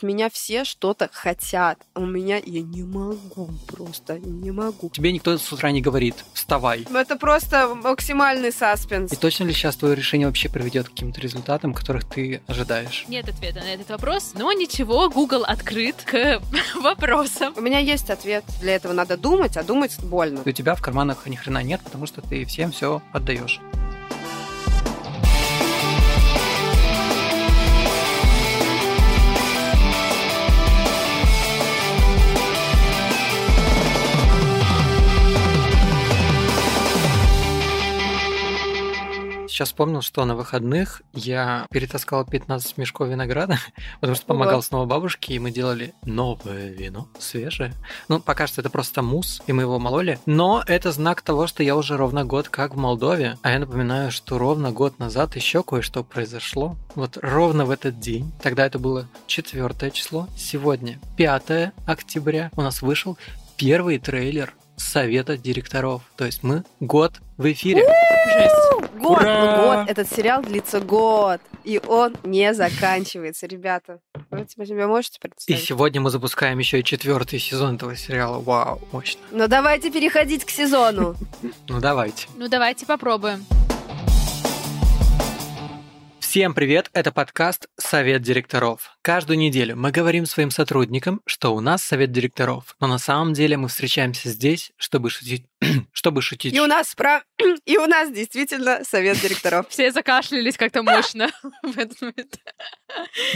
от меня все что-то хотят. А у меня я не могу просто, не могу. Тебе никто с утра не говорит, вставай. Это просто максимальный саспенс. И точно ли сейчас твое решение вообще приведет к каким-то результатам, которых ты ожидаешь? Нет ответа на этот вопрос, но ничего, Google открыт к вопросам. У меня есть ответ. Для этого надо думать, а думать больно. У тебя в карманах ни хрена нет, потому что ты всем все отдаешь. Сейчас вспомнил, что на выходных я перетаскал 15 мешков винограда, потому что помогал Ого. снова бабушке, и мы делали новое вино, свежее. Ну, пока что это просто мусс, и мы его мололи. Но это знак того, что я уже ровно год как в Молдове. А я напоминаю, что ровно год назад еще кое-что произошло. Вот ровно в этот день. Тогда это было 4 число. Сегодня 5 октября у нас вышел первый трейлер совета директоров. То есть мы год в эфире. Жесть. Год, год. Этот сериал длится год. И он не заканчивается, ребята. Вы себе можете представить? И сегодня мы запускаем еще и четвертый сезон этого сериала. Вау, мощно. Ну давайте переходить к сезону. Ну давайте. Ну давайте попробуем. Всем привет! Это подкаст «Совет директоров». Каждую неделю мы говорим своим сотрудникам, что у нас совет директоров, но на самом деле мы встречаемся здесь, чтобы шутить чтобы шутить. И у нас про... И у нас действительно совет директоров. Все закашлялись как-то мощно в этот момент.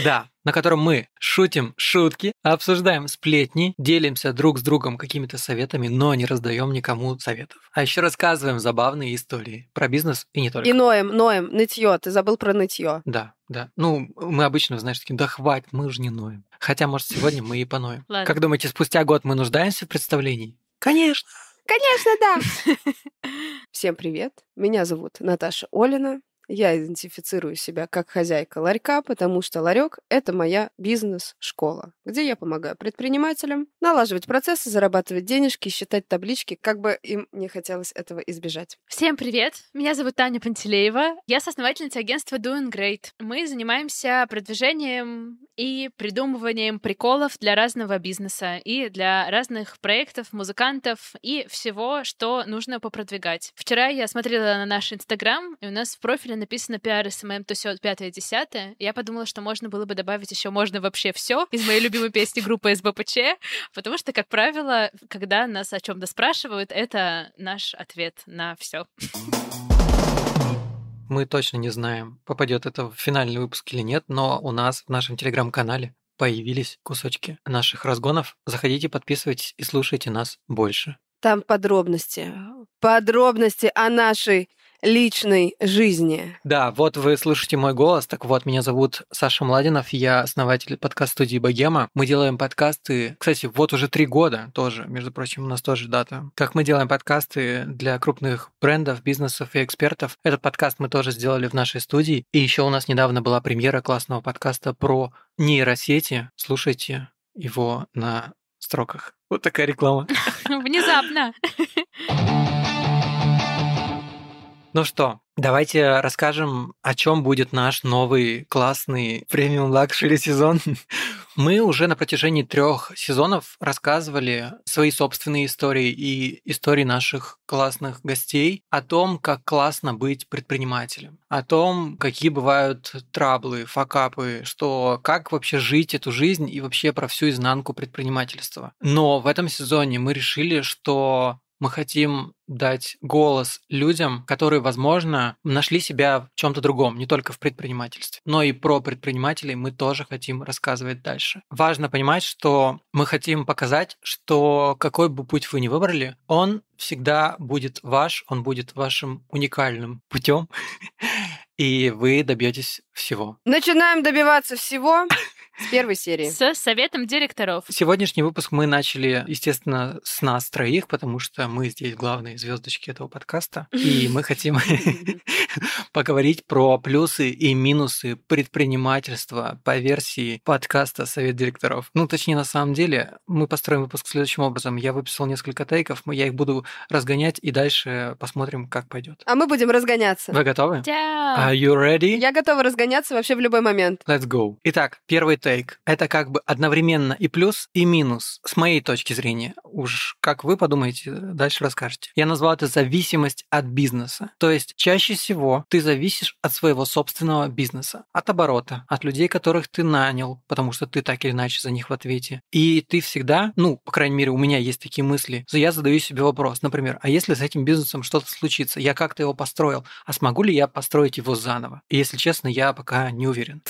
Да, на котором мы шутим шутки, обсуждаем сплетни, делимся друг с другом какими-то советами, но не раздаем никому советов. А еще рассказываем забавные истории про бизнес и не только. И ноем, ноем, нытье. Ты забыл про нытье. Да, да. Ну, мы обычно, знаешь, такие, да хватит, мы же не ноем. Хотя, может, сегодня мы и поноем. Ладно. Как думаете, спустя год мы нуждаемся в представлении? Конечно. Конечно, да. Всем привет. Меня зовут Наташа Олина. Я идентифицирую себя как хозяйка ларька, потому что ларек — это моя бизнес-школа, где я помогаю предпринимателям налаживать процессы, зарабатывать денежки, считать таблички, как бы им не хотелось этого избежать. Всем привет! Меня зовут Таня Пантелеева. Я соосновательница агентства Doing Great. Мы занимаемся продвижением и придумыванием приколов для разного бизнеса и для разных проектов, музыкантов и всего, что нужно попродвигать. Вчера я смотрела на наш Инстаграм, и у нас в профиле профиле написано пиар СММ, то все пятое, десятое. Я подумала, что можно было бы добавить еще можно вообще все из моей любимой песни группы СБПЧ, потому что, как правило, когда нас о чем-то спрашивают, это наш ответ на все. Мы точно не знаем, попадет это в финальный выпуск или нет, но у нас в нашем телеграм-канале появились кусочки наших разгонов. Заходите, подписывайтесь и слушайте нас больше. Там подробности. Подробности о нашей личной жизни. Да, вот вы слышите мой голос. Так вот, меня зовут Саша Младинов, я основатель подкаст-студии «Богема». Мы делаем подкасты, кстати, вот уже три года тоже, между прочим, у нас тоже дата. Как мы делаем подкасты для крупных брендов, бизнесов и экспертов. Этот подкаст мы тоже сделали в нашей студии. И еще у нас недавно была премьера классного подкаста про нейросети. Слушайте его на строках. Вот такая реклама. Внезапно. Ну что, давайте расскажем, о чем будет наш новый классный премиум luxury сезон. Мы уже на протяжении трех сезонов рассказывали свои собственные истории и истории наших классных гостей о том, как классно быть предпринимателем, о том, какие бывают trouble ы, fuckup ы, что как вообще жить эту жизнь и вообще про всю изнанку предпринимательства. Но в этом сезоне мы решили, что мы хотим дать голос людям, которые, возможно, нашли себя в чем-то другом, не только в предпринимательстве, но и про предпринимателей мы тоже хотим рассказывать дальше. Важно понимать, что мы хотим показать, что какой бы путь вы ни выбрали, он всегда будет ваш, он будет вашим уникальным путем, и вы добьетесь всего. Начинаем добиваться всего. С первой серии. С советом директоров. Сегодняшний выпуск мы начали, естественно, с нас троих, потому что мы здесь главные звездочки этого подкаста. И мы хотим поговорить про плюсы и минусы предпринимательства по версии подкаста «Совет директоров». Ну, точнее, на самом деле, мы построим выпуск следующим образом. Я выписал несколько тейков, я их буду разгонять, и дальше посмотрим, как пойдет. А мы будем разгоняться. Вы готовы? Да. Are you ready? Я готова разгоняться вообще в любой момент. Let's go. Итак, первый тейк. Это как бы одновременно и плюс, и минус, с моей точки зрения. Уж как вы подумаете, дальше расскажете. Я назвал это зависимость от бизнеса. То есть чаще всего ты зависишь от своего собственного бизнеса, от оборота, от людей, которых ты нанял, потому что ты так или иначе за них в ответе. И ты всегда, ну, по крайней мере, у меня есть такие мысли, я задаю себе вопрос, например, а если с этим бизнесом что-то случится, я как-то его построил, а смогу ли я построить его заново? И если честно, я пока не уверен.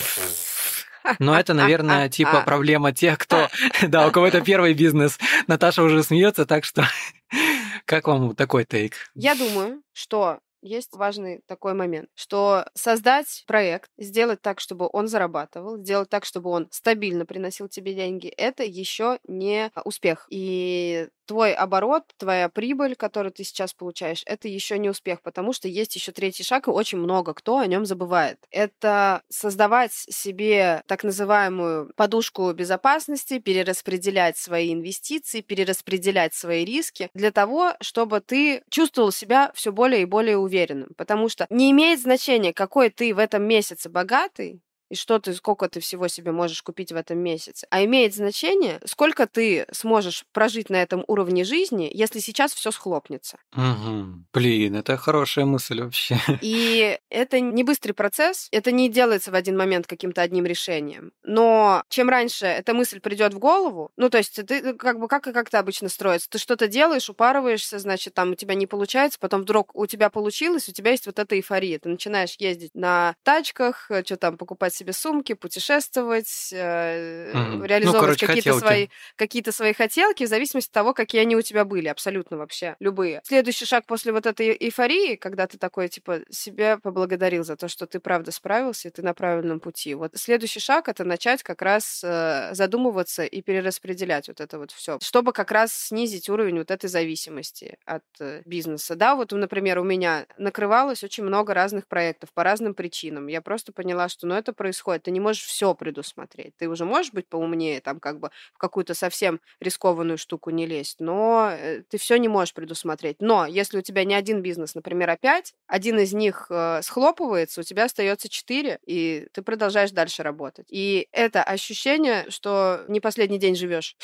Но это, наверное, типа проблема тех, кто, да, у кого это первый бизнес. Наташа уже смеется, так что как вам такой тейк? Я думаю, что есть важный такой момент, что создать проект, сделать так, чтобы он зарабатывал, сделать так, чтобы он стабильно приносил тебе деньги, это еще не успех. И твой оборот, твоя прибыль, которую ты сейчас получаешь, это еще не успех, потому что есть еще третий шаг, и очень много кто о нем забывает. Это создавать себе так называемую подушку безопасности, перераспределять свои инвестиции, перераспределять свои риски для того, чтобы ты чувствовал себя все более и более уверенным. Потому что не имеет значения, какой ты в этом месяце богатый, и что ты, сколько ты всего себе можешь купить в этом месяце. А имеет значение, сколько ты сможешь прожить на этом уровне жизни, если сейчас все схлопнется. Угу. Блин, это хорошая мысль вообще. И это не быстрый процесс, это не делается в один момент каким-то одним решением. Но чем раньше эта мысль придет в голову, ну, то есть ты как бы как, как это обычно строится? Ты что-то делаешь, упарываешься, значит, там у тебя не получается, потом вдруг у тебя получилось, у тебя есть вот эта эйфория. Ты начинаешь ездить на тачках, э, что там, покупать себе сумки, путешествовать, э, mm. реализовывать ну, какие-то, свои, какие-то свои хотелки в зависимости от того, какие они у тебя были, абсолютно вообще, любые. Следующий шаг после вот этой эйфории, когда ты такой, типа, себя поблагодарил за то, что ты правда справился, и ты на правильном пути. Вот следующий шаг — это начать как раз э, задумываться и перераспределять вот это вот все, чтобы как раз снизить уровень вот этой зависимости от э, бизнеса. Да, вот, например, у меня накрывалось очень много разных проектов по разным причинам. Я просто поняла, что, ну, это происходит. Ты не можешь все предусмотреть. Ты уже можешь быть поумнее, там как бы в какую-то совсем рискованную штуку не лезть, но э, ты все не можешь предусмотреть. Но если у тебя не один бизнес, например, опять, один из них э, схлопывается, у тебя остается четыре, и ты продолжаешь дальше работать. И это ощущение, что не последний день живешь.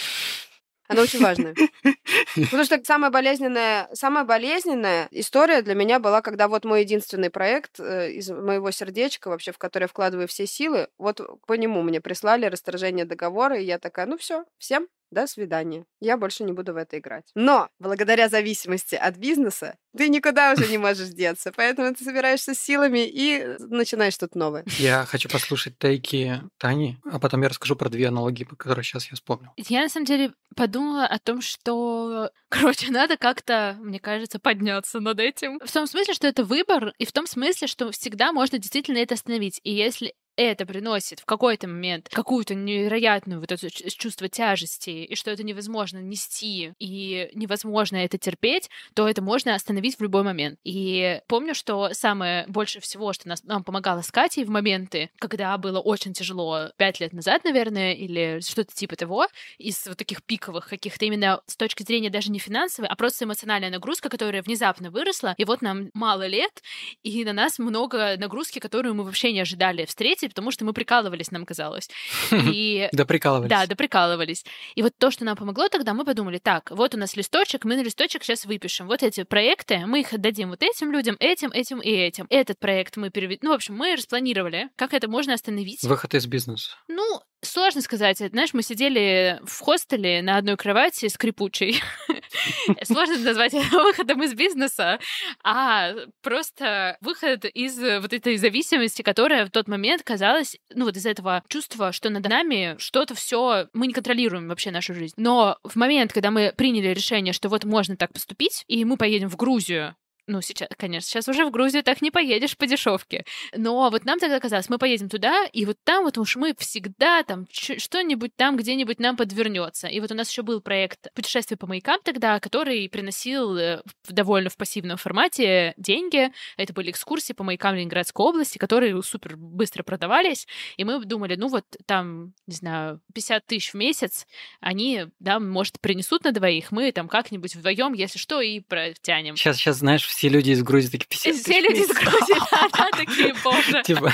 Она очень важная. Потому что самая болезненная, самая болезненная история для меня была, когда вот мой единственный проект э, из моего сердечка, вообще в который я вкладываю все силы, вот по нему мне прислали расторжение договора, и я такая, ну все, всем до свидания. Я больше не буду в это играть. Но благодаря зависимости от бизнеса ты никуда уже не можешь деться, поэтому ты собираешься силами и начинаешь что-то новое. Я хочу послушать тайки Тани, а потом я расскажу про две аналогии, которые сейчас я вспомнил. Я на самом деле подумала о том, что, короче, надо как-то, мне кажется, подняться над этим. В том смысле, что это выбор, и в том смысле, что всегда можно действительно это остановить. И если это приносит в какой-то момент какую-то невероятную вот это чувство тяжести, и что это невозможно нести, и невозможно это терпеть, то это можно остановить в любой момент. И помню, что самое больше всего, что нас, нам помогало с Катей в моменты, когда было очень тяжело, пять лет назад, наверное, или что-то типа того, из вот таких пиковых каких-то именно с точки зрения даже не финансовой, а просто эмоциональная нагрузка, которая внезапно выросла, и вот нам мало лет, и на нас много нагрузки, которую мы вообще не ожидали встретить, потому что мы прикалывались, нам казалось. И... Да, прикалывались. Да, да, прикалывались. И вот то, что нам помогло тогда, мы подумали, так, вот у нас листочек, мы на листочек сейчас выпишем вот эти проекты, мы их отдадим вот этим людям, этим, этим и этим. Этот проект мы переведем. Ну, в общем, мы распланировали, как это можно остановить. Выход из бизнеса. Ну, Сложно сказать. Знаешь, мы сидели в хостеле на одной кровати скрипучей. Сложно назвать это выходом из бизнеса, а просто выход из вот этой зависимости, которая в тот момент казалась, ну вот из этого чувства, что над нами что-то все, мы не контролируем вообще нашу жизнь. Но в момент, когда мы приняли решение, что вот можно так поступить, и мы поедем в Грузию ну, сейчас, конечно, сейчас уже в Грузию так не поедешь по дешевке. Но вот нам тогда казалось, мы поедем туда, и вот там вот уж мы всегда там что-нибудь там где-нибудь нам подвернется. И вот у нас еще был проект путешествие по маякам тогда, который приносил э, довольно в пассивном формате деньги. Это были экскурсии по маякам Ленинградской области, которые супер быстро продавались. И мы думали, ну вот там, не знаю, 50 тысяч в месяц, они, да, может, принесут на двоих, мы там как-нибудь вдвоем, если что, и протянем. Сейчас, сейчас, знаешь, все люди из Грузии такие 50 Все люди из Грузии, да, да, такие, боже. Типа,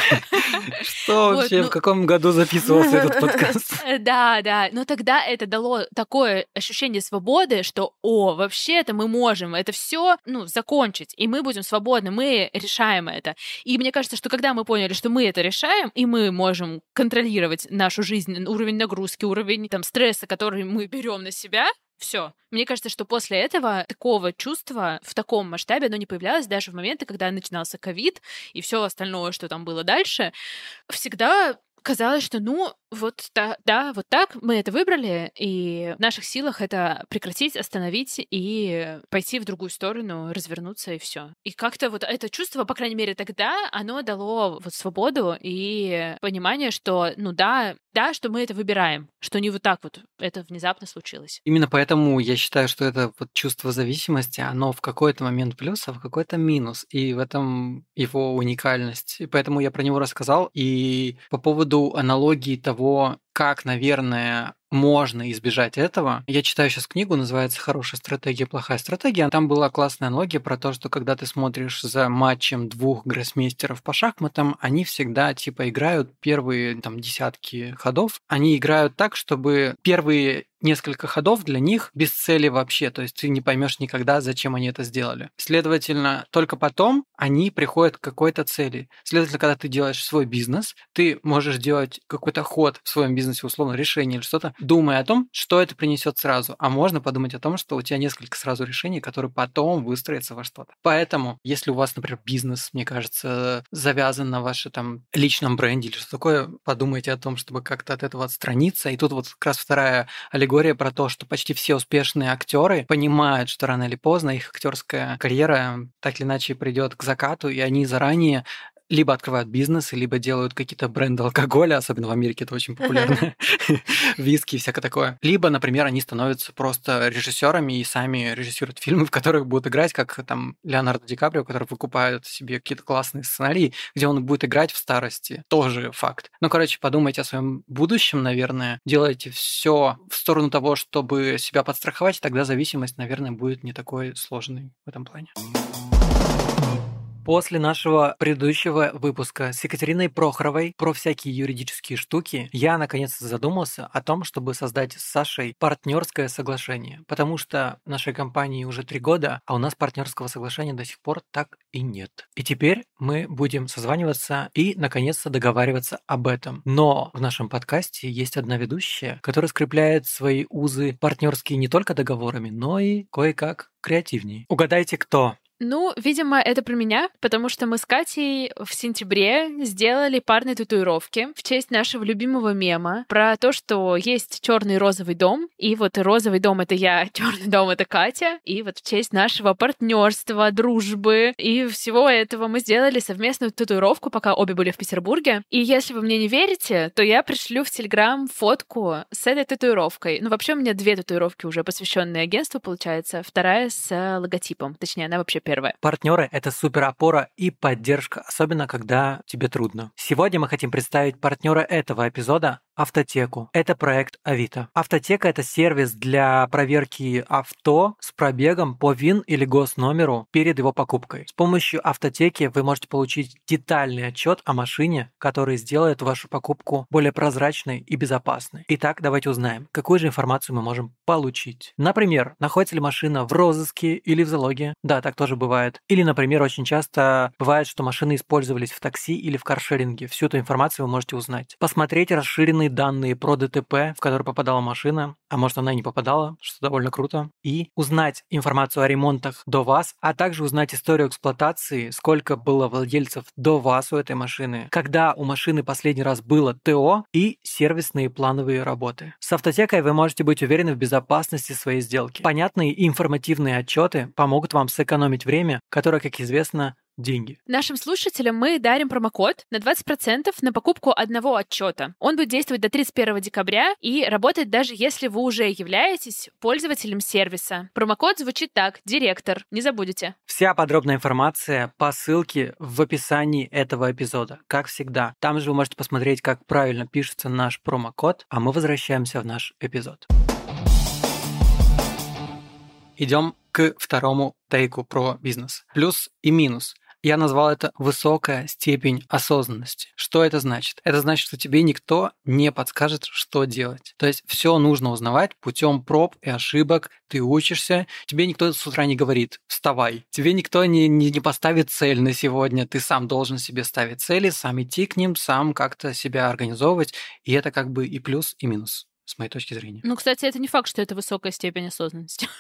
что вообще, ну в каком году записывался этот подкаст? Да, да, но тогда это дало такое ощущение свободы, что, о, вообще-то мы можем это все, ну, закончить, и мы будем свободны, мы решаем это. И мне кажется, что когда мы поняли, что мы это решаем, и мы можем контролировать нашу жизнь, уровень нагрузки, уровень там стресса, который мы берем на себя, все. Мне кажется, что после этого такого чувства в таком масштабе оно не появлялось даже в моменты, когда начинался ковид и все остальное, что там было дальше. Всегда казалось, что ну вот да, да, вот так мы это выбрали, и в наших силах это прекратить, остановить и пойти в другую сторону, развернуться и все. И как-то вот это чувство, по крайней мере тогда, оно дало вот свободу и понимание, что ну да, да, что мы это выбираем, что не вот так вот это внезапно случилось. Именно поэтому я считаю, что это вот чувство зависимости, оно в какой-то момент плюс, а в какой-то минус, и в этом его уникальность. И поэтому я про него рассказал. И по поводу аналогии того, как, наверное, можно избежать этого. Я читаю сейчас книгу, называется «Хорошая стратегия, плохая стратегия». Там была классная аналогия про то, что когда ты смотришь за матчем двух гроссмейстеров по шахматам, они всегда типа играют первые там десятки ходов. Они играют так, чтобы первые несколько ходов для них без цели вообще, то есть ты не поймешь никогда, зачем они это сделали. Следовательно, только потом они приходят к какой-то цели. Следовательно, когда ты делаешь свой бизнес, ты можешь делать какой-то ход в своем бизнесе, условно, решение или что-то, думая о том, что это принесет сразу. А можно подумать о том, что у тебя несколько сразу решений, которые потом выстроятся во что-то. Поэтому, если у вас, например, бизнес, мне кажется, завязан на вашем там личном бренде или что такое, подумайте о том, чтобы как-то от этого отстраниться. И тут вот как раз вторая аллегория про то, что почти все успешные актеры понимают, что рано или поздно их актерская карьера так или иначе придет к закату, и они заранее либо открывают бизнес, либо делают какие-то бренды алкоголя, особенно в Америке это очень популярно, виски и всякое такое. Либо, например, они становятся просто режиссерами и сами режиссируют фильмы, в которых будут играть, как там Леонардо Ди Каприо, который выкупает себе какие-то классные сценарии, где он будет играть в старости. Тоже факт. Ну, короче, подумайте о своем будущем, наверное. Делайте все в сторону того, чтобы себя подстраховать, и тогда зависимость, наверное, будет не такой сложной в этом плане. После нашего предыдущего выпуска с Екатериной Прохоровой про всякие юридические штуки, я наконец-то задумался о том, чтобы создать с Сашей партнерское соглашение. Потому что нашей компании уже три года, а у нас партнерского соглашения до сих пор так и нет. И теперь мы будем созваниваться и наконец-то договариваться об этом. Но в нашем подкасте есть одна ведущая, которая скрепляет свои узы партнерские не только договорами, но и кое-как креативнее. Угадайте, кто? Ну, видимо, это про меня, потому что мы с Катей в сентябре сделали парные татуировки в честь нашего любимого мема про то, что есть черный розовый дом, и вот розовый дом это я, черный дом это Катя, и вот в честь нашего партнерства, дружбы и всего этого мы сделали совместную татуировку, пока обе были в Петербурге. И если вы мне не верите, то я пришлю в Телеграм фотку с этой татуировкой. Ну, вообще у меня две татуировки уже посвященные агентству, получается, вторая с логотипом, точнее, она вообще первое. Партнеры – это супер опора и поддержка, особенно когда тебе трудно. Сегодня мы хотим представить партнера этого эпизода Автотеку. Это проект Авито. Автотека – это сервис для проверки авто с пробегом по ВИН или госномеру перед его покупкой. С помощью Автотеки вы можете получить детальный отчет о машине, который сделает вашу покупку более прозрачной и безопасной. Итак, давайте узнаем, какую же информацию мы можем получить. Например, находится ли машина в розыске или в залоге? Да, так тоже бывает. Или, например, очень часто бывает, что машины использовались в такси или в каршеринге. Всю эту информацию вы можете узнать. Посмотреть расширенный полные данные про ДТП, в который попадала машина, а может она и не попадала, что довольно круто, и узнать информацию о ремонтах до вас, а также узнать историю эксплуатации, сколько было владельцев до вас у этой машины, когда у машины последний раз было ТО и сервисные плановые работы. С автотекой вы можете быть уверены в безопасности своей сделки. Понятные и информативные отчеты помогут вам сэкономить время, которое, как известно, деньги. Нашим слушателям мы дарим промокод на 20% на покупку одного отчета. Он будет действовать до 31 декабря и работает даже если вы уже являетесь пользователем сервиса. Промокод звучит так. Директор. Не забудете. Вся подробная информация по ссылке в описании этого эпизода. Как всегда. Там же вы можете посмотреть, как правильно пишется наш промокод, а мы возвращаемся в наш эпизод. Идем к второму тейку про бизнес. Плюс и минус. Я назвал это высокая степень осознанности. Что это значит? Это значит, что тебе никто не подскажет, что делать. То есть все нужно узнавать путем проб и ошибок. Ты учишься, тебе никто с утра не говорит «вставай». Тебе никто не, не, не поставит цель на сегодня. Ты сам должен себе ставить цели, сам идти к ним, сам как-то себя организовывать. И это как бы и плюс, и минус с моей точки зрения. Ну, кстати, это не факт, что это высокая степень осознанности.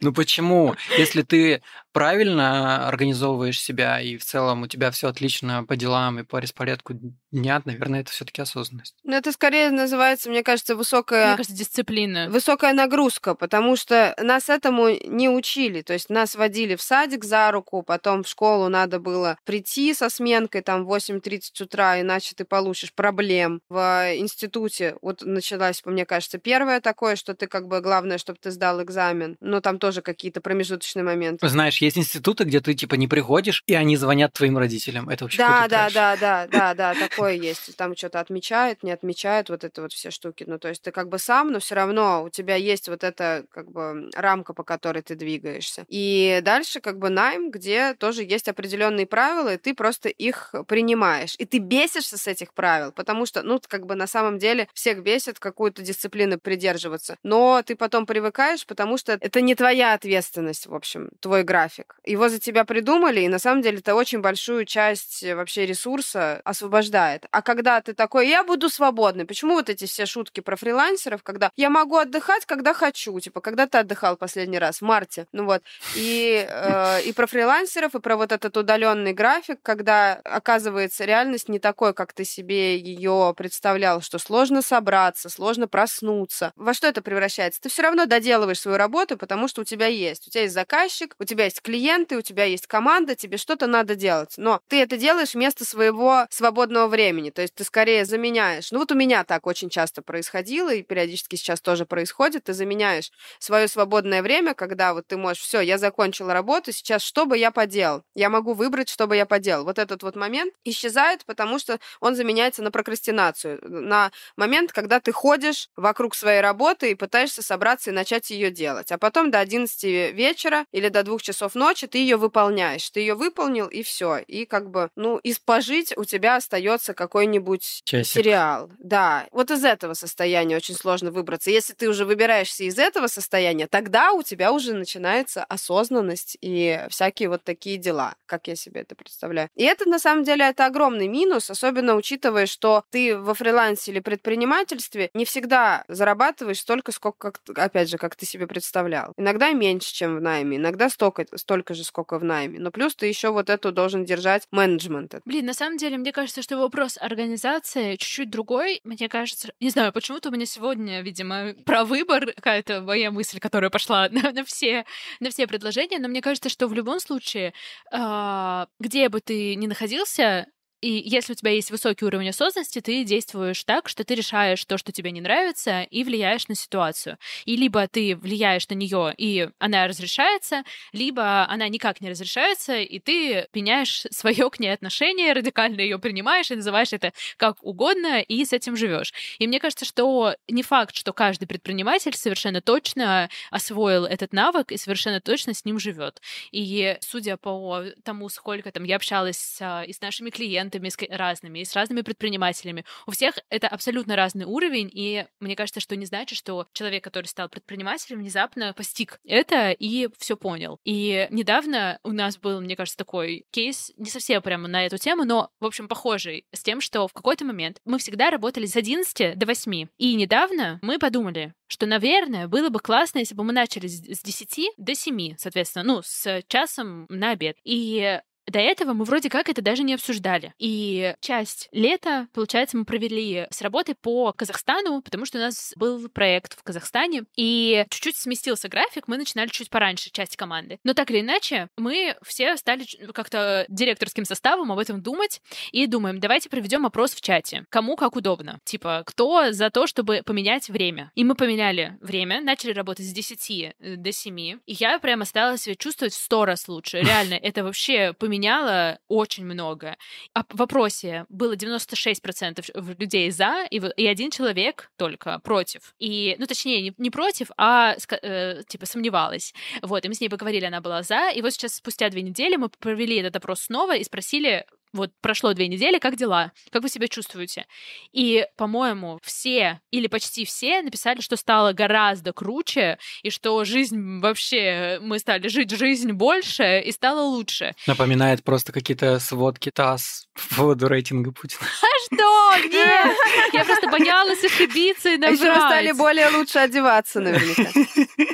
Ну почему? Если ты правильно организовываешь себя и в целом у тебя все отлично по делам и по распорядку дня, наверное, это все-таки осознанность. Ну, это скорее называется, мне кажется, высокая... Мне кажется, дисциплина. Высокая нагрузка, потому что нас этому не учили. То есть нас водили в садик за руку, потом в школу надо было прийти со сменкой там в 8.30 утра, иначе ты получишь проблем. В институте вот началась, мне кажется, первое такое, что ты как бы главное, чтобы ты сдал экзамен. Но там тоже какие-то промежуточные моменты. Знаешь, есть институты, где ты типа не приходишь, и они звонят твоим родителям. Это вообще Да, да, да, да, да, да, такое есть. Там что-то отмечают, не отмечают, вот это вот все штуки. Ну, то есть ты как бы сам, но все равно у тебя есть вот эта как бы рамка, по которой ты двигаешься. И дальше как бы найм, где тоже есть определенные правила, и ты просто их принимаешь. И ты бесишься с этих правил, потому что, ну, как бы на самом деле всех бесит какую-то дисциплину придерживаться. Но ты потом привыкаешь, потому что это не твоя ответственность, в общем, твой график. Его за тебя придумали, и на самом деле это очень большую часть э, вообще ресурса освобождает. А когда ты такой, я буду свободный, почему вот эти все шутки про фрилансеров, когда я могу отдыхать, когда хочу, типа, когда ты отдыхал последний раз? В марте. Ну вот. И, э, и про фрилансеров, и про вот этот удаленный график, когда, оказывается, реальность не такой, как ты себе ее представлял, что сложно собраться, сложно проснуться. Во что это превращается? Ты все равно доделываешь свою работу, потому что у тебя есть. У тебя есть заказчик, у тебя есть клиенты, у тебя есть команда, тебе что-то надо делать. Но ты это делаешь вместо своего свободного времени. То есть ты скорее заменяешь. Ну вот у меня так очень часто происходило, и периодически сейчас тоже происходит. Ты заменяешь свое свободное время, когда вот ты можешь, все, я закончила работу, сейчас что бы я поделал? Я могу выбрать, что бы я поделал. Вот этот вот момент исчезает, потому что он заменяется на прокрастинацию, на момент, когда ты ходишь вокруг своей работы и пытаешься собраться и начать ее делать. А потом до 11 вечера или до 2 часов ночи ты ее выполняешь. Ты ее выполнил, и все. И как бы, ну, из пожить у тебя остается какой-нибудь Часик. сериал. Да. Вот из этого состояния очень сложно выбраться. Если ты уже выбираешься из этого состояния, тогда у тебя уже начинается осознанность и всякие вот такие дела, как я себе это представляю. И это, на самом деле, это огромный минус, особенно учитывая, что ты во фрилансе или предпринимательстве не всегда зарабатываешь столько, сколько, как, опять же, как ты себе представлял. Иногда меньше, чем в найме, иногда столько, столько же, сколько в найме. Но плюс ты еще вот эту должен держать менеджмент. Блин, на самом деле, мне кажется, что вопрос организации чуть-чуть другой. Мне кажется, не знаю, почему-то у меня сегодня, видимо, про выбор какая-то моя мысль, которая пошла на, на, все, на все предложения, но мне кажется, что в любом случае, э, где бы ты ни находился, и если у тебя есть высокий уровень осознанности, ты действуешь так, что ты решаешь то, что тебе не нравится, и влияешь на ситуацию. И либо ты влияешь на нее, и она разрешается, либо она никак не разрешается, и ты пеняешь свое к ней отношение, радикально ее принимаешь и называешь это как угодно, и с этим живешь. И мне кажется, что не факт, что каждый предприниматель совершенно точно освоил этот навык и совершенно точно с ним живет. И судя по тому, сколько там я общалась с, и с нашими клиентами, клиентами разными, и с разными предпринимателями. У всех это абсолютно разный уровень, и мне кажется, что не значит, что человек, который стал предпринимателем, внезапно постиг это и все понял. И недавно у нас был, мне кажется, такой кейс, не совсем прямо на эту тему, но, в общем, похожий с тем, что в какой-то момент мы всегда работали с 11 до 8. И недавно мы подумали, что, наверное, было бы классно, если бы мы начали с 10 до 7, соответственно, ну, с часом на обед. И до этого мы вроде как это даже не обсуждали. И часть лета, получается, мы провели с работы по Казахстану, потому что у нас был проект в Казахстане, и чуть-чуть сместился график, мы начинали чуть пораньше часть команды. Но так или иначе, мы все стали как-то директорским составом об этом думать и думаем, давайте проведем опрос в чате. Кому как удобно. Типа, кто за то, чтобы поменять время. И мы поменяли время, начали работать с 10 э, до 7, и я прямо стала себя чувствовать в сто раз лучше. Реально, это вообще поменяло поменяло очень много. А в вопросе было 96% людей за, и, и один человек только против. И, ну, точнее, не, не против, а э, типа сомневалась. Вот, и мы с ней поговорили, она была за. И вот сейчас спустя две недели мы провели этот опрос снова и спросили, вот прошло две недели, как дела? Как вы себя чувствуете? И, по-моему, все или почти все написали, что стало гораздо круче, и что жизнь вообще, мы стали жить жизнь больше, и стало лучше. Напоминает просто какие-то сводки ТАСС по поводу рейтинга Путина. А что? Где? Я просто боялась ошибиться и набрать. Еще мы стали более лучше одеваться наверняка.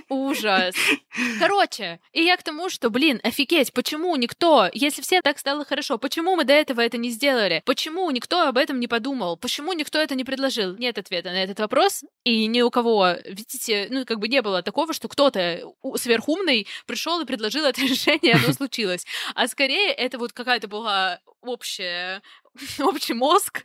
Ужас. Короче, и я к тому, что, блин, офигеть, почему никто, если все так стало хорошо, почему мы до этого это не сделали? Почему никто об этом не подумал? Почему никто это не предложил? Нет ответа на этот вопрос, и ни у кого, видите, ну, как бы не было такого, что кто-то сверхумный пришел и предложил это решение, оно случилось. А скорее это вот какая-то была общая общий мозг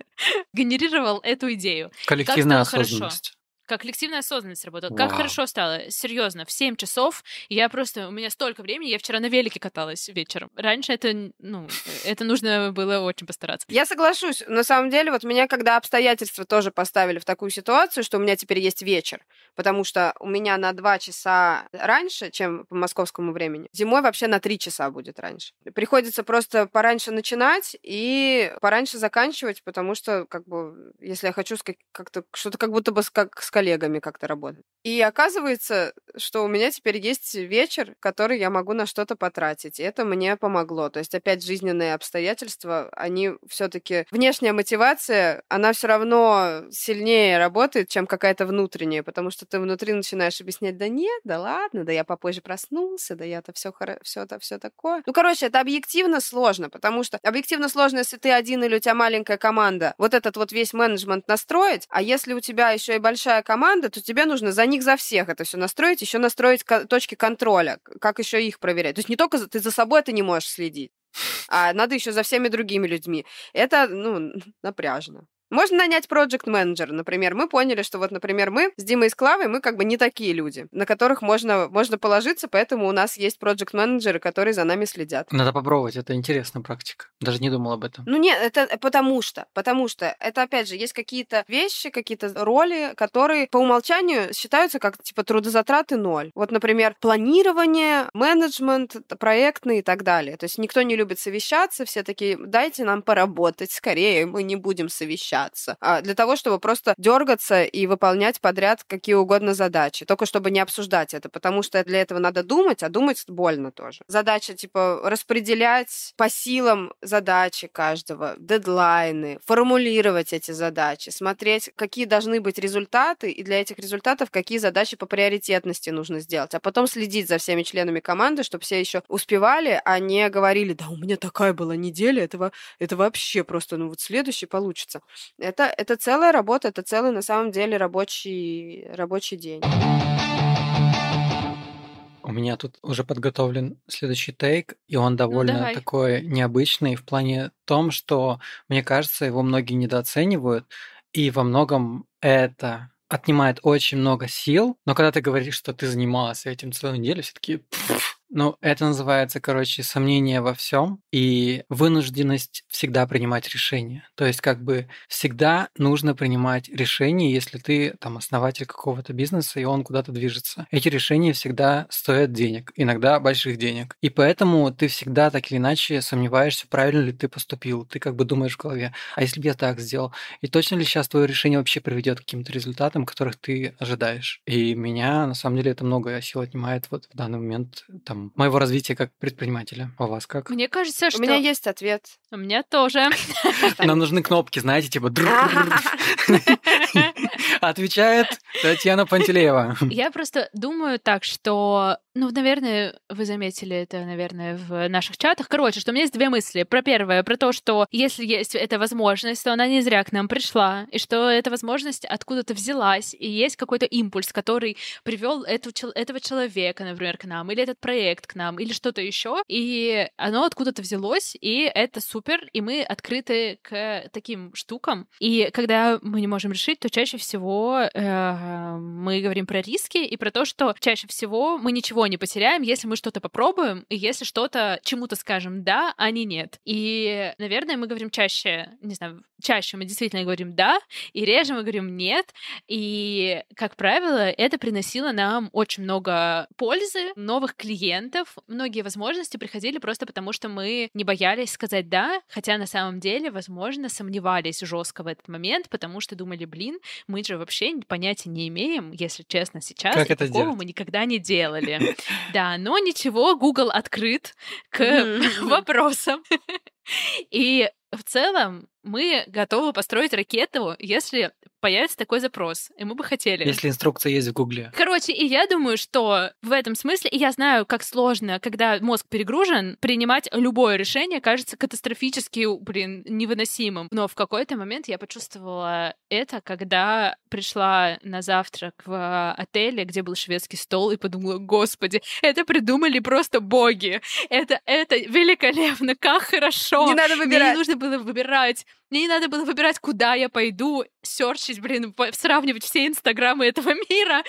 генерировал эту идею. Коллективная осознанность. Хорошо коллективная осознанность работала. Вау. Как хорошо стало. Серьезно, в 7 часов я просто... У меня столько времени, я вчера на велике каталась вечером. Раньше это, ну, это нужно было очень постараться. Я соглашусь. На самом деле, вот меня, когда обстоятельства тоже поставили в такую ситуацию, что у меня теперь есть вечер, потому что у меня на 2 часа раньше, чем по московскому времени. Зимой вообще на 3 часа будет раньше. Приходится просто пораньше начинать и пораньше заканчивать, потому что, как бы, если я хочу как-то что-то как будто бы как с коллегами как-то работать. И оказывается, что у меня теперь есть вечер, который я могу на что-то потратить. И это мне помогло. То есть опять жизненные обстоятельства, они все-таки внешняя мотивация, она все равно сильнее работает, чем какая-то внутренняя, потому что ты внутри начинаешь объяснять, да нет, да ладно, да я попозже проснулся, да я-то все все это все такое. Ну, короче, это объективно сложно, потому что объективно сложно, если ты один или у тебя маленькая команда, вот этот вот весь менеджмент настроить, а если у тебя еще и большая команда, то тебе нужно за них за всех это все настроить, еще настроить точки контроля, как еще их проверять. То есть не только ты за собой это не можешь следить, а надо еще за всеми другими людьми. Это, ну, напряжно. Можно нанять проект менеджера например. Мы поняли, что вот, например, мы с Димой и с Клавой, мы как бы не такие люди, на которых можно, можно положиться, поэтому у нас есть проект менеджеры которые за нами следят. Надо попробовать, это интересная практика. Даже не думал об этом. Ну нет, это потому что, потому что это, опять же, есть какие-то вещи, какие-то роли, которые по умолчанию считаются как, типа, трудозатраты ноль. Вот, например, планирование, менеджмент, проектный и так далее. То есть никто не любит совещаться, все такие, дайте нам поработать скорее, мы не будем совещаться общаться, а для того, чтобы просто дергаться и выполнять подряд какие угодно задачи, только чтобы не обсуждать это, потому что для этого надо думать, а думать больно тоже. Задача, типа, распределять по силам задачи каждого, дедлайны, формулировать эти задачи, смотреть, какие должны быть результаты, и для этих результатов какие задачи по приоритетности нужно сделать, а потом следить за всеми членами команды, чтобы все еще успевали, а не говорили, да, у меня такая была неделя, этого, это вообще просто, ну вот следующий получится. Это, это целая работа, это целый на самом деле рабочий, рабочий день. У меня тут уже подготовлен следующий тейк, и он ну, довольно ну, такой необычный в плане том, что, мне кажется, его многие недооценивают, и во многом это отнимает очень много сил, но когда ты говоришь, что ты занимался этим целую неделю, все таки ну, это называется, короче, сомнение во всем и вынужденность всегда принимать решения. То есть, как бы всегда нужно принимать решения, если ты там основатель какого-то бизнеса, и он куда-то движется. Эти решения всегда стоят денег, иногда больших денег. И поэтому ты всегда так или иначе сомневаешься, правильно ли ты поступил. Ты как бы думаешь в голове, а если бы я так сделал? И точно ли сейчас твое решение вообще приведет к каким-то результатам, которых ты ожидаешь? И меня, на самом деле, это много сил отнимает вот в данный момент там там, моего развития как предпринимателя. А у вас как? Мне кажется, что... У меня есть ответ. У меня тоже. Нам нужны кнопки, знаете, типа... Отвечает Татьяна Пантелеева. Я просто думаю так, что ну, наверное, вы заметили это, наверное, в наших чатах. Короче, что у меня есть две мысли. Про первое, про то, что если есть эта возможность, то она не зря к нам пришла, и что эта возможность откуда-то взялась, и есть какой-то импульс, который привел этого человека, например, к нам, или этот проект, проект к нам или что-то еще, и оно откуда-то взялось, и это супер, и мы открыты к таким штукам. И когда мы не можем решить, то чаще всего э, мы говорим про риски и про то, что чаще всего мы ничего не потеряем, если мы что-то попробуем, и если что-то чему-то скажем да, а не нет. И, наверное, мы говорим чаще, не знаю, чаще мы действительно говорим да, и реже мы говорим нет. И, как правило, это приносило нам очень много пользы, новых клиентов, многие возможности приходили просто потому, что мы не боялись сказать да, хотя на самом деле, возможно, сомневались жестко в этот момент, потому что думали, блин, мы же вообще понятия не имеем, если честно, сейчас. Как это такого делать? мы никогда не делали. Да, но ничего, Google открыт к вопросам. И в целом мы готовы построить ракету, если появится такой запрос, и мы бы хотели. Если инструкция есть в Гугле. Короче, и я думаю, что в этом смысле, и я знаю, как сложно, когда мозг перегружен, принимать любое решение кажется катастрофически, блин, невыносимым. Но в какой-то момент я почувствовала это, когда пришла на завтрак в отеле, где был шведский стол, и подумала, господи, это придумали просто боги. Это, это великолепно, как хорошо. Не надо Мне выбирать. не нужно было выбирать. Мне не надо было выбирать, куда я пойду, серчить, блин, сравнивать все инстаграмы этого мира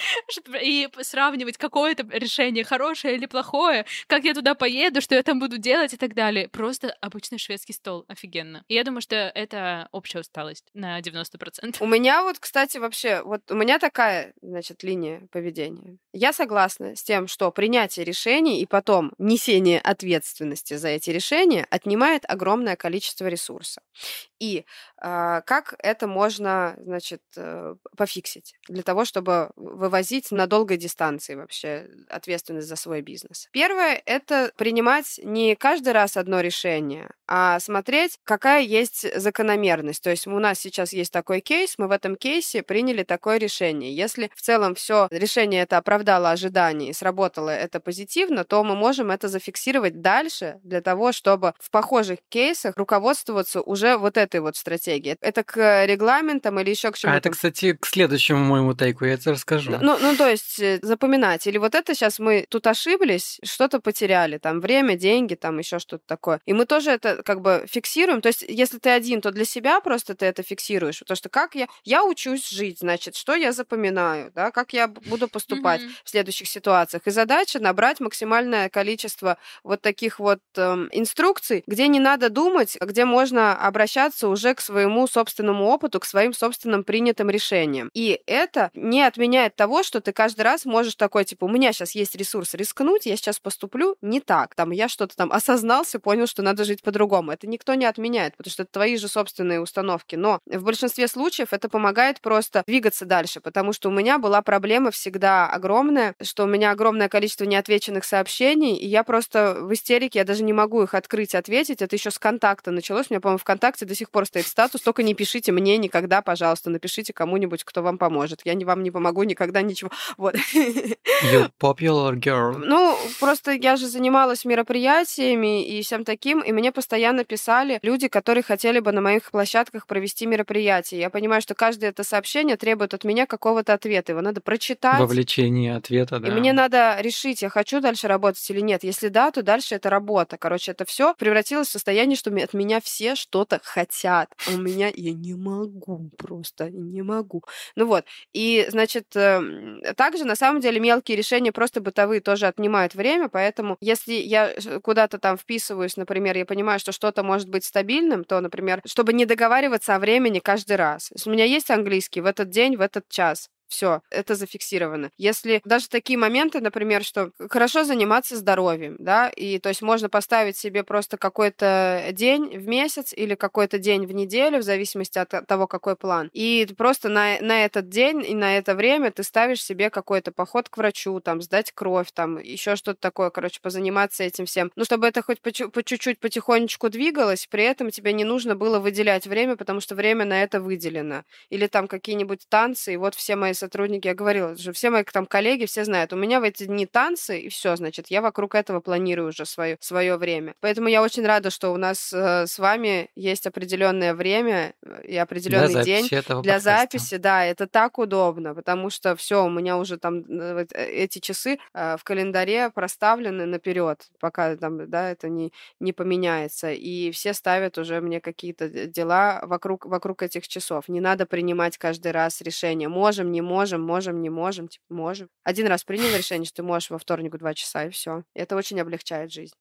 и сравнивать, какое это решение, хорошее или плохое, как я туда поеду, что я там буду делать и так далее. Просто обычный шведский стол. Офигенно. И я думаю, что это общая усталость на 90%. У меня вот, кстати, вообще, вот у меня такая, значит, линия поведения. Я согласна с тем, что принятие решений и потом несение ответственности за эти решения отнимает огромное количество ресурса. И а, как это можно, значит, э, пофиксить для того, чтобы вывозить на долгой дистанции вообще ответственность за свой бизнес? Первое — это принимать не каждый раз одно решение, а смотреть, какая есть закономерность. То есть у нас сейчас есть такой кейс, мы в этом кейсе приняли такое решение. Если в целом все решение это оправдало ожидания и сработало это позитивно, то мы можем это зафиксировать дальше для того, чтобы в похожих кейсах руководствоваться уже вот этой вот стратегией. Это к регламентам или еще к А чему-то. это, кстати, к следующему моему тейку я тебе расскажу. Ну, ну, то есть э, запоминать. Или вот это сейчас мы тут ошиблись, что-то потеряли, там время, деньги, там еще что-то такое. И мы тоже это как бы фиксируем. То есть если ты один, то для себя просто ты это фиксируешь. Потому что как я... Я учусь жить, значит, что я запоминаю, да, как я буду поступать Мгм. в следующих ситуациях. И задача набрать максимальное количество вот таких вот эм, инструкций, где не надо думать, а где можно обращаться уже к своему собственному опыту, к своим собственным принятым решениям. И это не отменяет того, что ты каждый раз можешь такой, типа, у меня сейчас есть ресурс рискнуть, я сейчас поступлю не так. Там я что-то там осознался, понял, что надо жить по-другому. Это никто не отменяет, потому что это твои же собственные установки. Но в большинстве случаев это помогает просто двигаться дальше, потому что у меня была проблема всегда огромная, что у меня огромное количество неотвеченных сообщений, и я просто в истерике, я даже не могу их открыть, ответить. Это еще с контакта началось. У меня, по-моему, ВКонтакте до сих пор стоит статус, только не пишите мне никогда, пожалуйста, напишите кому-нибудь, кто вам поможет. Я не вам не помогу никогда ничего. Вот. You popular girl. Ну, просто я же занималась мероприятиями и всем таким, и мне постоянно писали люди, которые хотели бы на моих площадках провести мероприятие. Я понимаю, что каждое это сообщение требует от меня какого-то ответа. Его надо прочитать. Вовлечение ответа, да. И мне надо решить, я хочу дальше работать или нет. Если да, то дальше это работа. Короче, это все превратилось в состояние, что от меня все что-то хотят. У меня я не могу просто, не могу. Ну вот. И, значит, эм, также на самом деле мелкие решения просто бытовые тоже отнимают время, поэтому если я куда-то там вписываюсь, например, я понимаю, что что-то может быть стабильным, то, например, чтобы не договариваться о времени каждый раз. У меня есть английский в этот день, в этот час, все, это зафиксировано. Если даже такие моменты, например, что хорошо заниматься здоровьем, да, и то есть можно поставить себе просто какой-то день в месяц или какой-то день в неделю, в зависимости от того, какой план. И просто на, на этот день и на это время ты ставишь себе какой-то поход к врачу, там, сдать кровь, там, еще что-то такое, короче, позаниматься этим всем. Ну, чтобы это хоть по, по чуть-чуть потихонечку двигалось, при этом тебе не нужно было выделять время, потому что время на это выделено. Или там какие-нибудь танцы, и вот все мои сотрудники, я говорила уже, все мои там коллеги, все знают, у меня в эти дни танцы, и все, значит, я вокруг этого планирую уже свое, свое время. Поэтому я очень рада, что у нас э, с вами есть определенное время э, и определенный Для день для подкаста. записи, да, это так удобно, потому что все, у меня уже там э, вот, э, эти часы э, в календаре проставлены наперед, пока там, да, это не, не поменяется. И все ставят уже мне какие-то дела вокруг, вокруг этих часов. Не надо принимать каждый раз решение. Можем, не можем, можем, не можем, типа, можем. Один раз принял решение, что ты можешь во вторник два часа, и все. Это очень облегчает жизнь.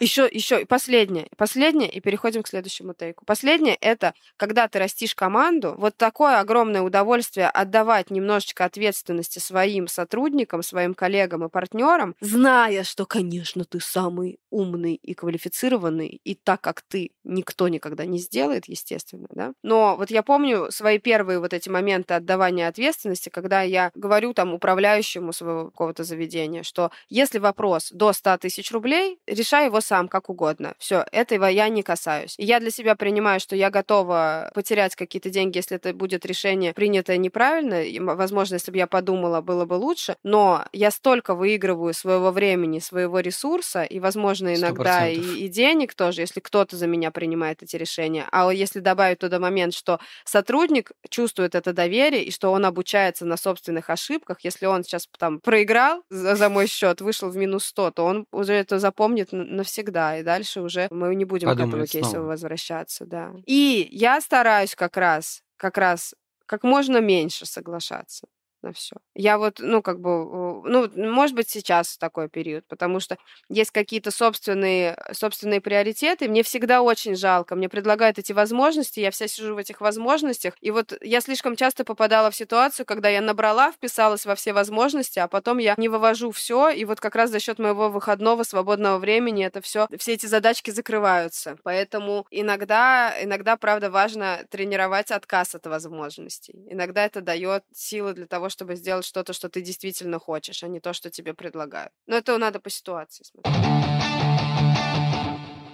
Еще, еще, и последнее, последнее, и переходим к следующему тейку. Последнее это, когда ты растишь команду, вот такое огромное удовольствие отдавать немножечко ответственности своим сотрудникам, своим коллегам и партнерам, зная, что, конечно, ты самый умный и квалифицированный, и так как ты никто никогда не сделает, естественно, да. Но вот я помню свои первые вот эти моменты отдавания ответственности, когда я говорю там управляющему своего какого-то заведения, что если вопрос до 100 тысяч рублей, решай его сам как угодно. Все, этого я не касаюсь. И я для себя принимаю, что я готова потерять какие-то деньги, если это будет решение принятое неправильно. И, возможно, если бы я подумала, было бы лучше. Но я столько выигрываю своего времени, своего ресурса, и, возможно, иногда и, и денег тоже, если кто-то за меня принимает эти решения. А если добавить туда момент, что сотрудник чувствует это доверие, и что он обучается на собственных ошибках, если он сейчас там проиграл за, за мой счет, вышел в минус 100, то он уже это запомнит навсегда, и дальше уже мы не будем к этому кейсу снова. возвращаться, да. И я стараюсь как раз, как раз как можно меньше соглашаться на все. Я вот, ну, как бы, э, ну, может быть, сейчас такой период, потому что есть какие-то собственные, собственные приоритеты. Мне всегда очень жалко. Мне предлагают эти возможности, я вся сижу в этих возможностях. И вот я слишком часто попадала в ситуацию, когда я набрала, вписалась во все возможности, а потом я не вывожу все, и вот как раз за счет моего выходного свободного времени это все, все эти задачки закрываются. Поэтому иногда, иногда, правда, важно тренировать отказ от возможностей. Иногда это дает силы для того, чтобы сделать что-то, что ты действительно хочешь, а не то, что тебе предлагают. Но это надо по ситуации смотреть.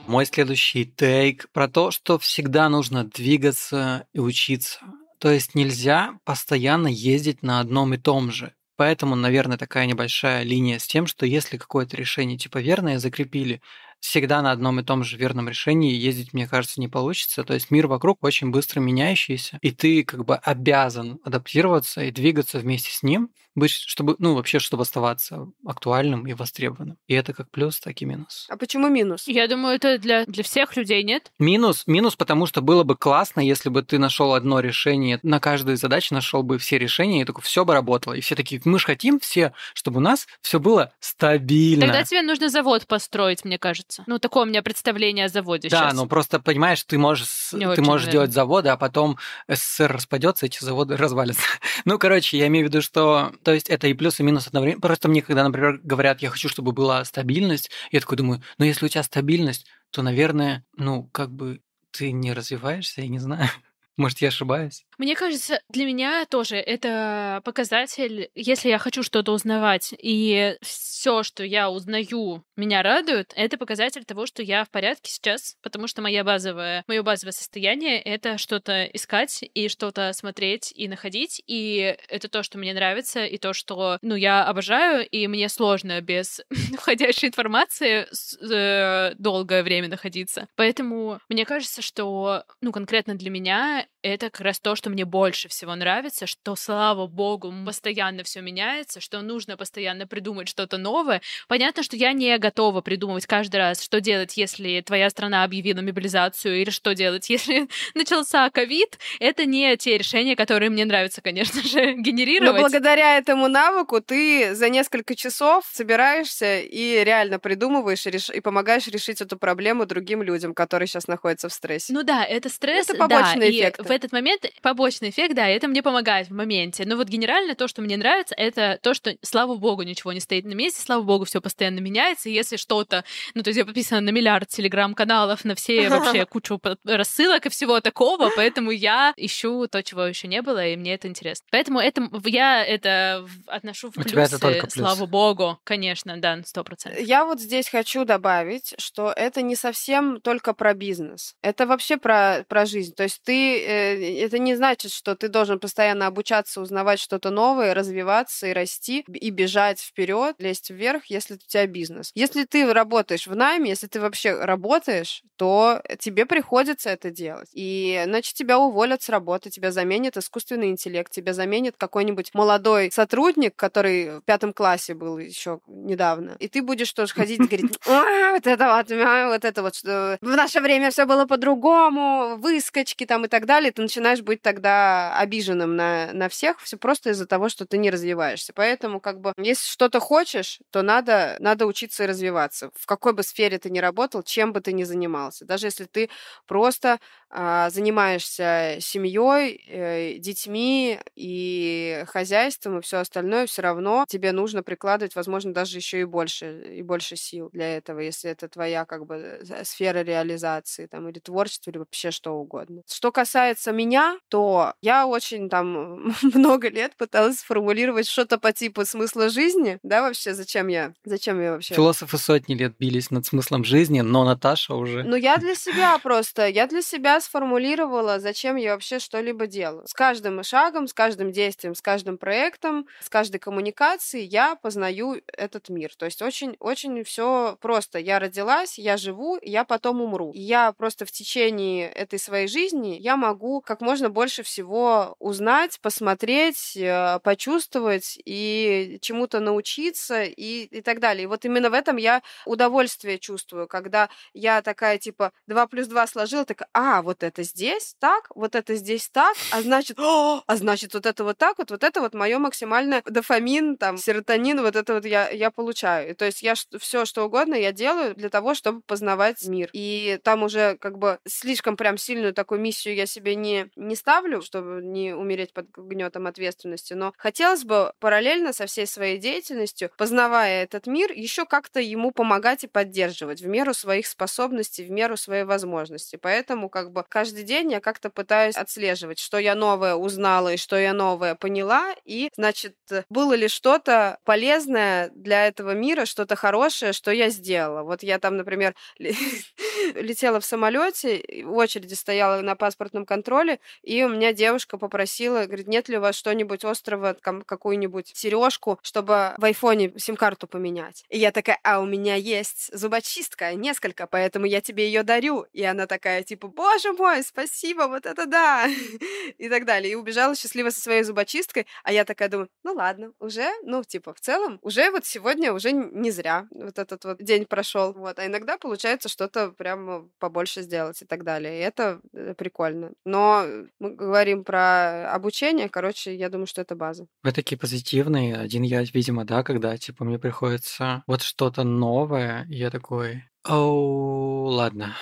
Мой следующий тейк про то, что всегда нужно двигаться и учиться. То есть нельзя постоянно ездить на одном и том же. Поэтому, наверное, такая небольшая линия с тем, что если какое-то решение типа верное закрепили, всегда на одном и том же верном решении ездить, мне кажется, не получится. То есть мир вокруг очень быстро меняющийся, и ты как бы обязан адаптироваться и двигаться вместе с ним, быть, чтобы, ну, вообще, чтобы оставаться актуальным и востребованным. И это как плюс, так и минус. А почему минус? Я думаю, это для, для всех людей, нет? Минус, минус, потому что было бы классно, если бы ты нашел одно решение, на каждую задачу нашел бы все решения, и такое все бы работало. И все такие, мы же хотим все, чтобы у нас все было стабильно. Тогда тебе нужно завод построить, мне кажется. Ну, такое у меня представление о заводе да, сейчас. ну просто понимаешь, ты можешь, Не ты можешь делать заводы, а потом СССР распадется, эти заводы развалятся. ну, короче, я имею в виду, что, то есть это и плюс, и минус одновременно. Просто мне, когда, например, говорят, я хочу, чтобы была стабильность, я такой думаю, ну, если у тебя стабильность, то, наверное, ну, как бы ты не развиваешься, я не знаю. Может, я ошибаюсь? Мне кажется, для меня тоже это показатель, если я хочу что-то узнавать, и все, что я узнаю, меня радует, это показатель того, что я в порядке сейчас, потому что моя базовая, мое базовое состояние — это что-то искать и что-то смотреть и находить, и это то, что мне нравится, и то, что, ну, я обожаю, и мне сложно без входящей информации э, долгое время находиться. Поэтому мне кажется, что, ну, конкретно для меня это как раз то, что мне больше всего нравится, что, слава богу, постоянно все меняется, что нужно постоянно придумать что-то новое. Понятно, что я не готова придумывать каждый раз, что делать, если твоя страна объявила мобилизацию, или что делать, если начался ковид. Это не те решения, которые мне нравится, конечно же, Но генерировать. благодаря этому навыку ты за несколько часов собираешься и реально придумываешь и, реш- и помогаешь решить эту проблему другим людям, которые сейчас находятся в стрессе. Ну да, это стресс, Это побочные да, и эффекты. в этот момент побочный эффект, да, это мне помогает в моменте. Но вот генерально то, что мне нравится, это то, что, слава богу, ничего не стоит на месте, слава богу, все постоянно меняется. И если что-то, ну то есть я подписана на миллиард телеграм-каналов, на все вообще кучу рассылок и всего такого, поэтому я ищу то, чего еще не было, и мне это интересно. Поэтому это я это отношу в У это плюсы, только плюс. слава богу, конечно, да, сто процентов. Я вот здесь хочу добавить, что это не совсем только про бизнес. Это вообще про, про жизнь. То есть ты... э, это не значит, значит, что ты должен постоянно обучаться, узнавать что-то новое, развиваться и расти, и бежать вперед, лезть вверх, если у тебя бизнес. Если ты работаешь в найме, если ты вообще работаешь, то тебе приходится это делать. И значит, тебя уволят с работы, тебя заменит искусственный интеллект, тебя заменит какой-нибудь молодой сотрудник, который в пятом классе был еще недавно. И ты будешь тоже ходить и говорить, а, вот это вот, а, вот это вот, что в наше время все было по-другому, выскочки там и так далее. Ты начинаешь быть тогда обиженным на, на всех, все просто из-за того, что ты не развиваешься. Поэтому, как бы, если что-то хочешь, то надо, надо учиться и развиваться. В какой бы сфере ты ни работал, чем бы ты ни занимался. Даже если ты просто а, занимаешься семьей, э, детьми и хозяйством и все остальное, все равно тебе нужно прикладывать, возможно, даже еще и больше, и больше сил для этого, если это твоя как бы сфера реализации там, или творчество, или вообще что угодно. Что касается меня, то я очень там много лет пыталась сформулировать что-то по типу смысла жизни, да, вообще, зачем я, зачем я вообще... Философы сотни лет бились над смыслом жизни, но Наташа уже... Ну, я для себя просто, я для себя сформулировала, зачем я вообще что-либо делаю. С каждым шагом, с каждым действием, с каждым проектом, с каждой коммуникацией я познаю этот мир. То есть очень-очень все просто. Я родилась, я живу, я потом умру. И я просто в течение этой своей жизни я могу как можно больше всего узнать, посмотреть, э, почувствовать и чему-то научиться и, и так далее. И вот именно в этом я удовольствие чувствую, когда я такая типа 2 плюс 2 сложила, такая, а, вот это здесь так, вот это здесь так, а значит, о, а значит вот это вот так вот, вот это вот мое максимальное дофамин, там, серотонин, вот это вот я, я получаю. И, то есть я все, что угодно я делаю для того, чтобы познавать мир. И там уже как бы слишком прям сильную такую миссию я себе не, не ставлю, чтобы не умереть под гнетом ответственности, но хотелось бы параллельно со всей своей деятельностью, познавая этот мир, еще как-то ему помогать и поддерживать в меру своих способностей, в меру своей возможности. Поэтому как бы каждый день я как-то пытаюсь отслеживать, что я новое узнала и что я новое поняла, и, значит, было ли что-то полезное для этого мира, что-то хорошее, что я сделала. Вот я там, например, летела в самолете, в очереди стояла на паспортном контроле, и у меня девушка попросила, говорит, нет ли у вас что-нибудь острого, какую-нибудь сережку, чтобы в айфоне сим-карту поменять. И я такая, а у меня есть зубочистка, несколько, поэтому я тебе ее дарю. И она такая, типа, боже мой, спасибо, вот это да! И так далее. И убежала счастливо со своей зубочисткой, а я такая думаю, ну ладно, уже, ну, типа, в целом, уже вот сегодня уже не зря вот этот вот день прошел. Вот. А иногда получается что-то прям побольше сделать и так далее. И это э, прикольно. Но мы говорим про обучение, короче, я думаю, что это база. Вы такие позитивные. Один я, видимо, да, когда, типа, мне приходится вот что-то новое, и я такой, о, ладно,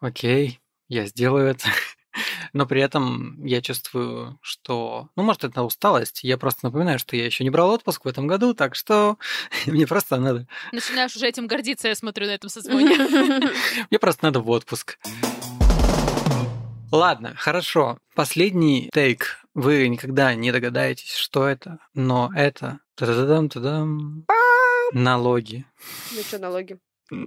окей, я сделаю это. Но при этом я чувствую, что... Ну, может, это усталость. Я просто напоминаю, что я еще не брал отпуск в этом году, так что мне просто надо... Начинаешь уже этим гордиться, я смотрю на этом созвоне. Мне просто надо в отпуск. Ладно, хорошо. Последний тейк. Вы никогда не догадаетесь, что это, но это... Та-да-дам, та-дам. Налоги. Ну что, налоги?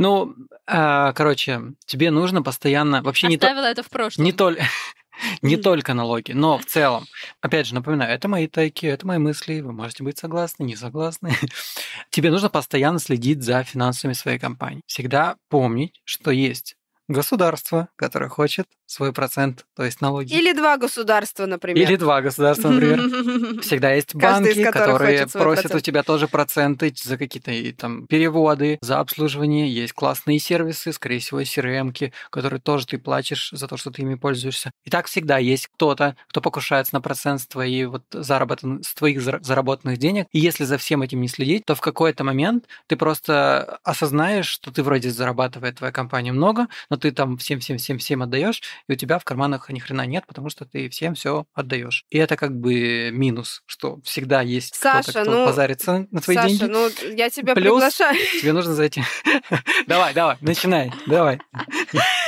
Ну, э, короче, тебе нужно постоянно вообще Оставила не то... это в прошлом. Не только не только налоги, но в целом. Опять же, напоминаю, это мои тайки, это мои мысли, вы можете быть согласны, не согласны. Тебе нужно постоянно следить за финансами своей компании. Всегда помнить, что есть государство, которое хочет свой процент, то есть налоги. Или два государства, например. Или два государства, например. Всегда есть банки, которые просят у тебя тоже проценты за какие-то там переводы, за обслуживание. Есть классные сервисы, скорее всего, CRM, которые тоже ты платишь за то, что ты ими пользуешься. И так всегда есть кто-то, кто покушается на процент с твоей вот заработан, с твоих заработанных денег. И если за всем этим не следить, то в какой-то момент ты просто осознаешь, что ты вроде зарабатывает твоя компания много, но ты там всем-всем-всем-всем отдаешь, и у тебя в карманах ни хрена нет, потому что ты всем все отдаешь. И это как бы минус, что всегда есть Саша, кто-то, кто ну, позарится на твои Саша, деньги. ну я тебя Плюс приглашаю. Тебе нужно зайти. Давай, давай, начинай, давай.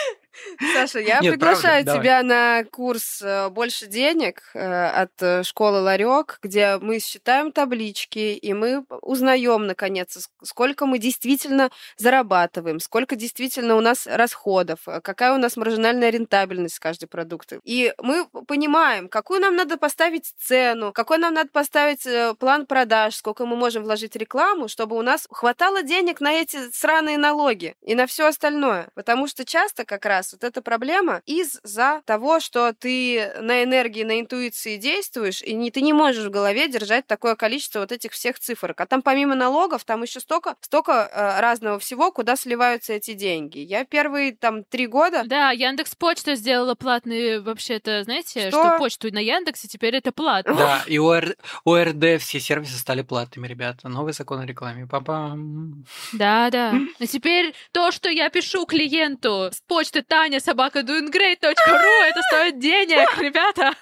Саша, я Нет, приглашаю правда, тебя на курс э, «Больше денег» э, от э, школы Ларек, где мы считаем таблички, и мы узнаем, наконец, сколько мы действительно зарабатываем, сколько действительно у нас расходов, какая у нас маржинальная рентабельность каждой продукта. И мы понимаем, какую нам надо поставить цену, какой нам надо поставить план продаж, сколько мы можем вложить рекламу, чтобы у нас хватало денег на эти сраные налоги и на все остальное. Потому что часто как раз вот эта проблема из-за того, что ты на энергии, на интуиции действуешь, и не, ты не можешь в голове держать такое количество вот этих всех цифрок. А там помимо налогов, там еще столько, столько э, разного всего, куда сливаются эти деньги. Я первые там три года Да, Яндекс Почта сделала платные вообще-то, знаете, Что? что, почту на Яндексе теперь это платно. Да, и у РД, у РД все сервисы стали платными, ребята. Новый закон о рекламе. Папам. Да, да. А теперь то, что я пишу клиенту с почты Таня собака doinggreat.ru, это стоит денег, ребята.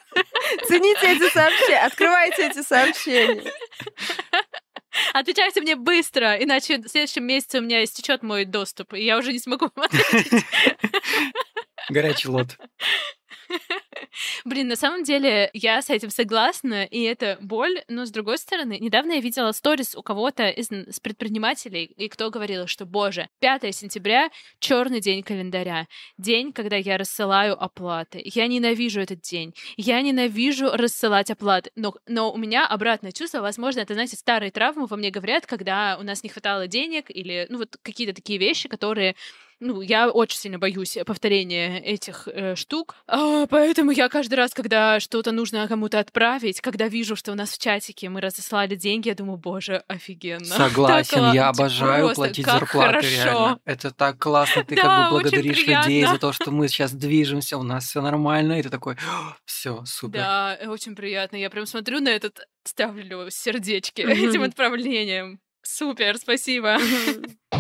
цените эти сообщения, открывайте эти сообщения. Отвечайте мне быстро, иначе в следующем месяце у меня истечет мой доступ, и я уже не смогу вам ответить. Горячий лот. Блин, на самом деле я с этим согласна, и это боль, но с другой стороны, недавно я видела сторис у кого-то из с предпринимателей, и кто говорил, что, боже, 5 сентября — черный день календаря, день, когда я рассылаю оплаты. Я ненавижу этот день. Я ненавижу рассылать оплаты. Но, но у меня обратное чувство, возможно, это, знаете, старые травмы во мне говорят, когда у нас не хватало денег или, ну, вот какие-то такие вещи, которые ну, я очень сильно боюсь повторения этих э, штук. А, поэтому я каждый раз, когда что-то нужно кому-то отправить, когда вижу, что у нас в чатике мы разослали деньги, я думаю, боже, офигенно. Согласен, Так я обожаю просто платить зарплаты, хорошо. реально. Это так классно, ты Да, как бы благодаришь людей за то, что мы сейчас движемся, у нас все нормально, и ты такой, все, супер. Да, э, очень приятно. Я прям смотрю на этот, ставлю сердечки Мгм. этим отправлением. Супер, спасибо.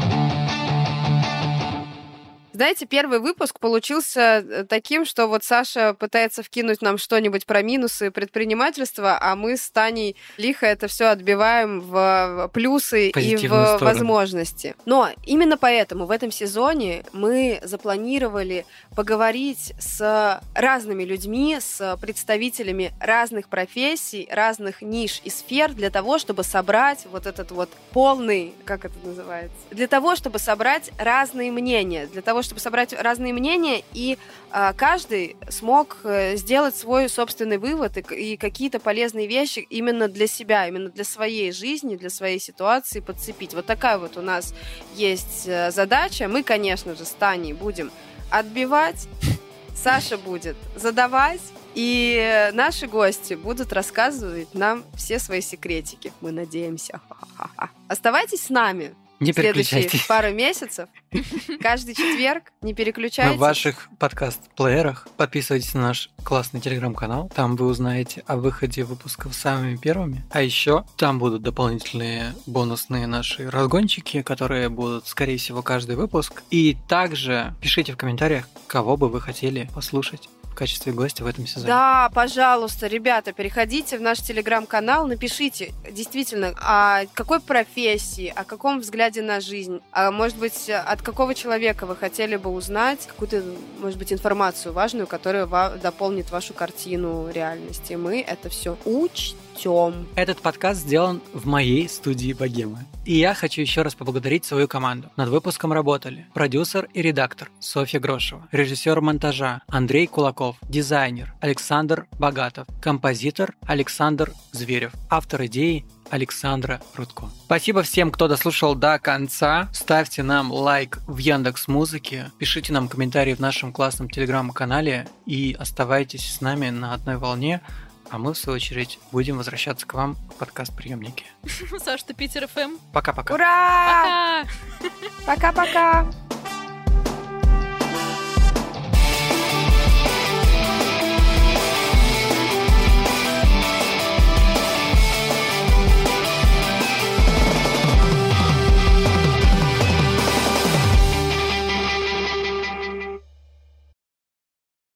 Знаете, первый выпуск получился э, таким, что вот Саша пытается вкинуть нам что-нибудь про минусы предпринимательства, а мы с Таней лихо это все отбиваем в плюсы и Позитивную в сторону. возможности. Но именно поэтому в этом сезоне мы запланировали поговорить с разными людьми, с представителями разных профессий, разных ниш и сфер для того, чтобы собрать вот этот вот полный, как это называется, для того, чтобы собрать разные мнения, для того, чтобы собрать разные мнения, и а, каждый смог э, сделать свой собственный вывод и, и какие-то полезные вещи именно для себя, именно для своей жизни, для своей ситуации подцепить. Вот такая вот у нас есть э, задача. Мы, конечно же, с Таней будем отбивать, Саша будет задавать, и э, наши гости будут рассказывать нам все свои секретики. Мы надеемся. Оставайтесь с нами Не следующие пару месяцев. Каждый четверг. Не На переключайтесь. ваших подкаст-плеерах подписывайтесь на наш классный телеграм-канал. Там вы узнаете о выходе выпусков самыми первыми. А еще там будут дополнительные бонусные наши разгончики, которые будут, скорее всего, каждый выпуск. И также пишите в комментариях, кого бы вы хотели послушать качестве гостя в этом сезоне. Да, пожалуйста, ребята, переходите в наш телеграм-канал, напишите действительно, о какой профессии, о каком взгляде на жизнь, а может быть, от какого человека вы хотели бы узнать какую-то, может быть, информацию важную, которая дополнит вашу картину реальности. Мы это все учтем. Этот подкаст сделан в моей студии Богемы. И я хочу еще раз поблагодарить свою команду. Над выпуском работали продюсер и редактор Софья Грошева, режиссер монтажа Андрей Кулаков, дизайнер Александр Богатов, композитор Александр Зверев, автор идеи Александра Рудко. Спасибо всем, кто дослушал до конца. Ставьте нам лайк в Яндекс Музыке, пишите нам комментарии в нашем классном телеграм-канале и оставайтесь с нами на одной волне. А мы, в свою очередь, будем возвращаться к вам в подкаст-приемнике. Саш, ты Питер ФМ. Пока-пока. Ура! Пока! Пока-пока!